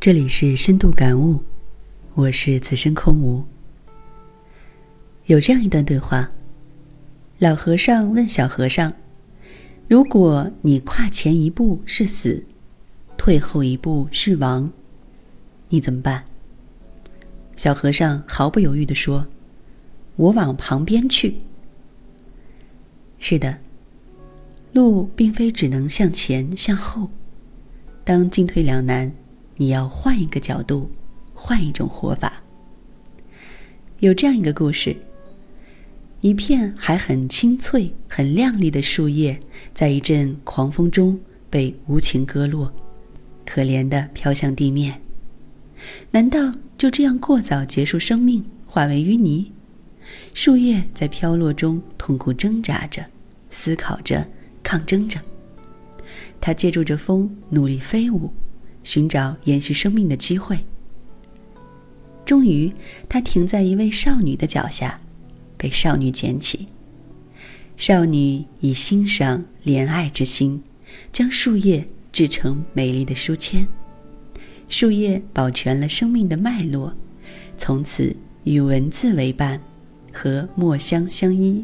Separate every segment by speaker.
Speaker 1: 这里是深度感悟，我是此生空无。有这样一段对话：老和尚问小和尚：“如果你跨前一步是死，退后一步是亡，你怎么办？”小和尚毫不犹豫的说：“我往旁边去。”是的，路并非只能向前向后，当进退两难。你要换一个角度，换一种活法。有这样一个故事：一片还很青翠、很亮丽的树叶，在一阵狂风中被无情割落，可怜的飘向地面。难道就这样过早结束生命，化为淤泥？树叶在飘落中痛苦挣扎着，思考着，抗争着。它借助着风，努力飞舞。寻找延续生命的机会。终于，他停在一位少女的脚下，被少女捡起。少女以欣赏、怜爱之心，将树叶制成美丽的书签。树叶保全了生命的脉络，从此与文字为伴，和墨香相依，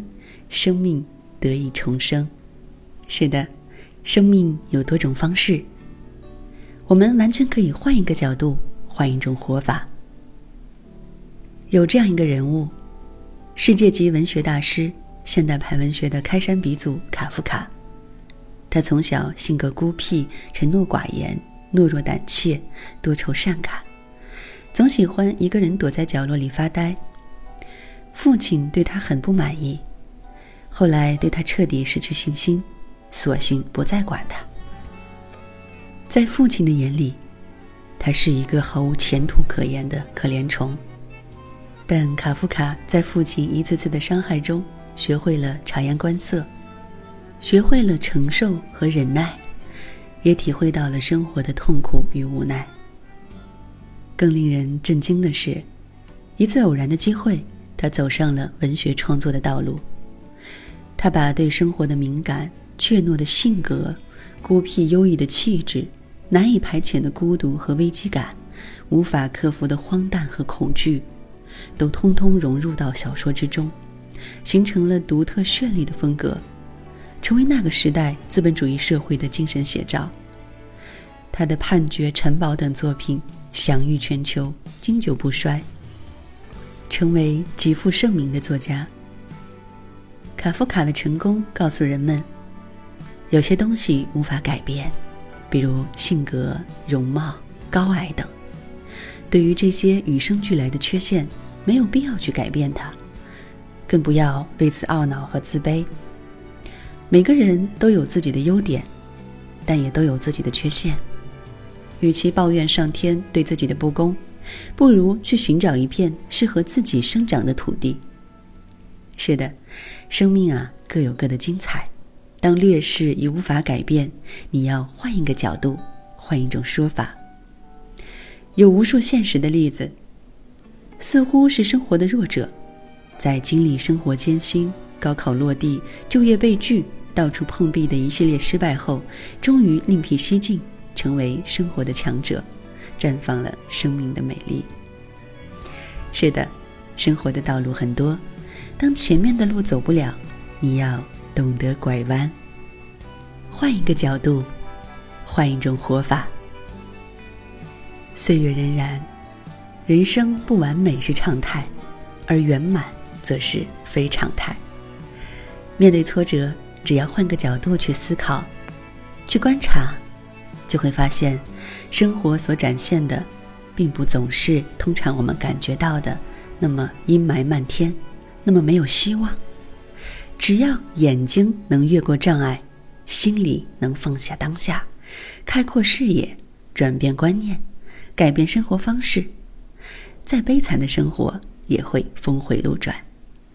Speaker 1: 生命得以重生。是的，生命有多种方式。我们完全可以换一个角度，换一种活法。有这样一个人物，世界级文学大师、现代派文学的开山鼻祖卡夫卡。他从小性格孤僻、沉默寡言、懦弱胆怯、多愁善感，总喜欢一个人躲在角落里发呆。父亲对他很不满意，后来对他彻底失去信心，索性不再管他。在父亲的眼里，他是一个毫无前途可言的可怜虫。但卡夫卡在父亲一次次的伤害中，学会了察言观色，学会了承受和忍耐，也体会到了生活的痛苦与无奈。更令人震惊的是，一次偶然的机会，他走上了文学创作的道路。他把对生活的敏感、怯懦的性格、孤僻优异的气质。难以排遣的孤独和危机感，无法克服的荒诞和恐惧，都通通融入到小说之中，形成了独特绚丽的风格，成为那个时代资本主义社会的精神写照。他的《判决》《城堡》等作品享誉全球，经久不衰，成为极负盛名的作家。卡夫卡的成功告诉人们，有些东西无法改变。比如性格、容貌、高矮等，对于这些与生俱来的缺陷，没有必要去改变它，更不要为此懊恼和自卑。每个人都有自己的优点，但也都有自己的缺陷。与其抱怨上天对自己的不公，不如去寻找一片适合自己生长的土地。是的，生命啊，各有各的精彩。当劣势已无法改变，你要换一个角度，换一种说法。有无数现实的例子，似乎是生活的弱者，在经历生活艰辛、高考落地、就业被拒、到处碰壁的一系列失败后，终于另辟蹊径，成为生活的强者，绽放了生命的美丽。是的，生活的道路很多，当前面的路走不了，你要。懂得拐弯，换一个角度，换一种活法。岁月荏苒，人生不完美是常态，而圆满则是非常态。面对挫折，只要换个角度去思考、去观察，就会发现，生活所展现的，并不总是通常我们感觉到的那么阴霾漫天，那么没有希望。只要眼睛能越过障碍，心里能放下当下，开阔视野，转变观念，改变生活方式，再悲惨的生活也会峰回路转，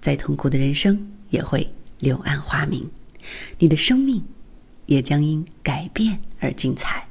Speaker 1: 再痛苦的人生也会柳暗花明，你的生命也将因改变而精彩。